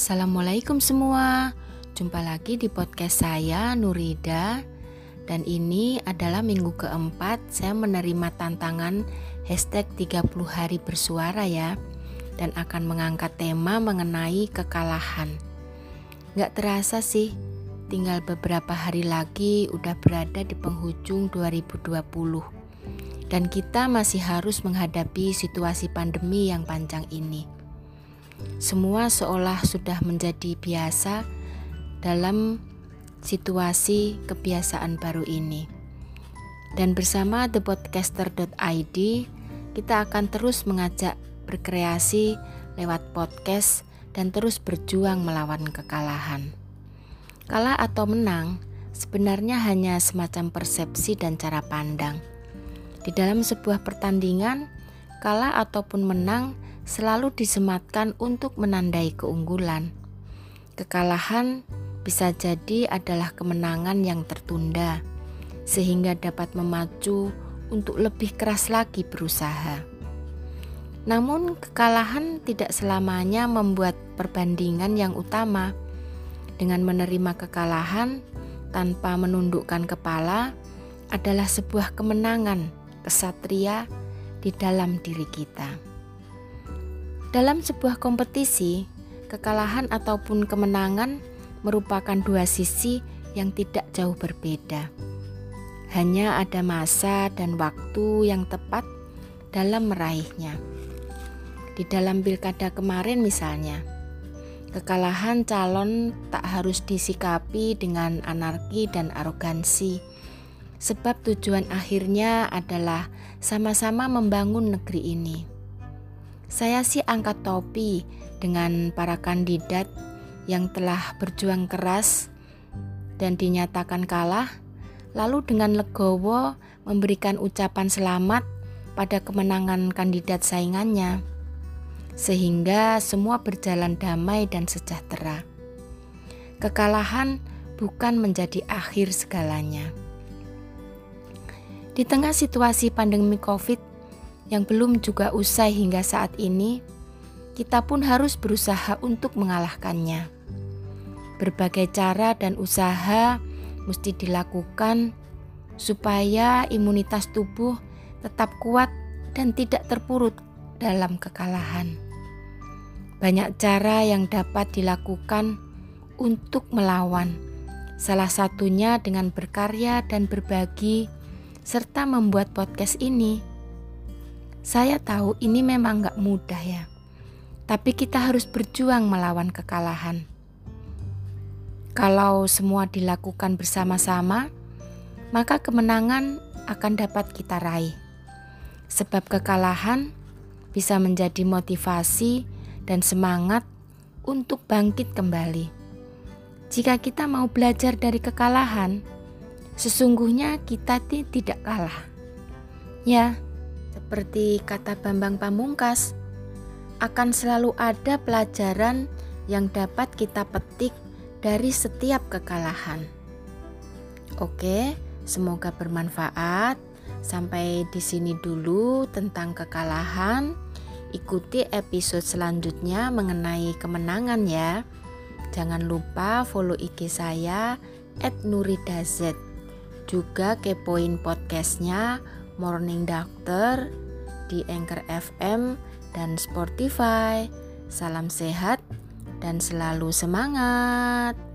Assalamualaikum semua. Jumpa lagi di podcast saya Nurida. Dan ini adalah minggu keempat Saya menerima tantangan Hashtag 30 hari bersuara ya. Dan akan mengangkat tema mengenai kekalahan. Gak terasa sih Tinggal beberapa hari lagi udah berada di penghujung 2020 dan kita masih harus menghadapi situasi pandemi yang panjang ini. Semua seolah sudah menjadi biasa dalam situasi kebiasaan baru ini. Dan bersama thepodcaster.id kita akan terus mengajak berkreasi lewat podcast dan terus berjuang melawan kekalahan. Kalah atau menang sebenarnya hanya semacam persepsi dan cara pandang. Di dalam sebuah pertandingan, kalah ataupun menang selalu disematkan untuk menandai keunggulan. Kekalahan bisa jadi adalah kemenangan yang tertunda, sehingga dapat memacu untuk lebih keras lagi berusaha. Namun, kekalahan tidak selamanya membuat perbandingan yang utama. Dengan menerima kekalahan tanpa menundukkan kepala adalah sebuah kemenangan kesatria di dalam diri kita. Dalam sebuah kompetisi, kekalahan ataupun kemenangan merupakan dua sisi yang tidak jauh berbeda. Hanya ada masa dan waktu yang tepat dalam meraihnya. Di dalam pilkada kemarin misalnya, kekalahan calon tak harus disikapi dengan anarki dan arogansi, sebab tujuan akhirnya adalah sama-sama membangun negeri ini. Saya sih angkat topi dengan para kandidat yang telah berjuang keras dan dinyatakan kalah, lalu dengan legowo memberikan ucapan selamat pada kemenangan kandidat saingannya, sehingga semua berjalan damai dan sejahtera. Kekalahan bukan menjadi akhir segalanya. Di tengah situasi pandemi COVID, yang belum juga usai hingga saat ini, kita pun harus berusaha untuk mengalahkannya. Berbagai cara dan usaha mesti dilakukan supaya imunitas tubuh tetap kuat dan tidak terpurut dalam kekalahan. Banyak cara yang dapat dilakukan untuk melawan, salah satunya dengan berkarya dan berbagi, serta membuat podcast ini saya tahu ini memang gak mudah ya, tapi kita harus berjuang melawan kekalahan. Kalau semua dilakukan bersama-sama, maka kemenangan akan dapat kita raih. Sebab kekalahan bisa menjadi motivasi dan semangat untuk bangkit kembali. Jika kita mau belajar dari kekalahan, sesungguhnya kita tidak kalah. Ya, seperti kata Bambang Pamungkas, akan selalu ada pelajaran yang dapat kita petik dari setiap kekalahan. Oke, semoga bermanfaat. Sampai di sini dulu tentang kekalahan. Ikuti episode selanjutnya mengenai kemenangan ya. Jangan lupa follow IG saya @nuridaz. Juga kepoin podcastnya Morning Doctor di Anchor FM dan Spotify. Salam sehat dan selalu semangat.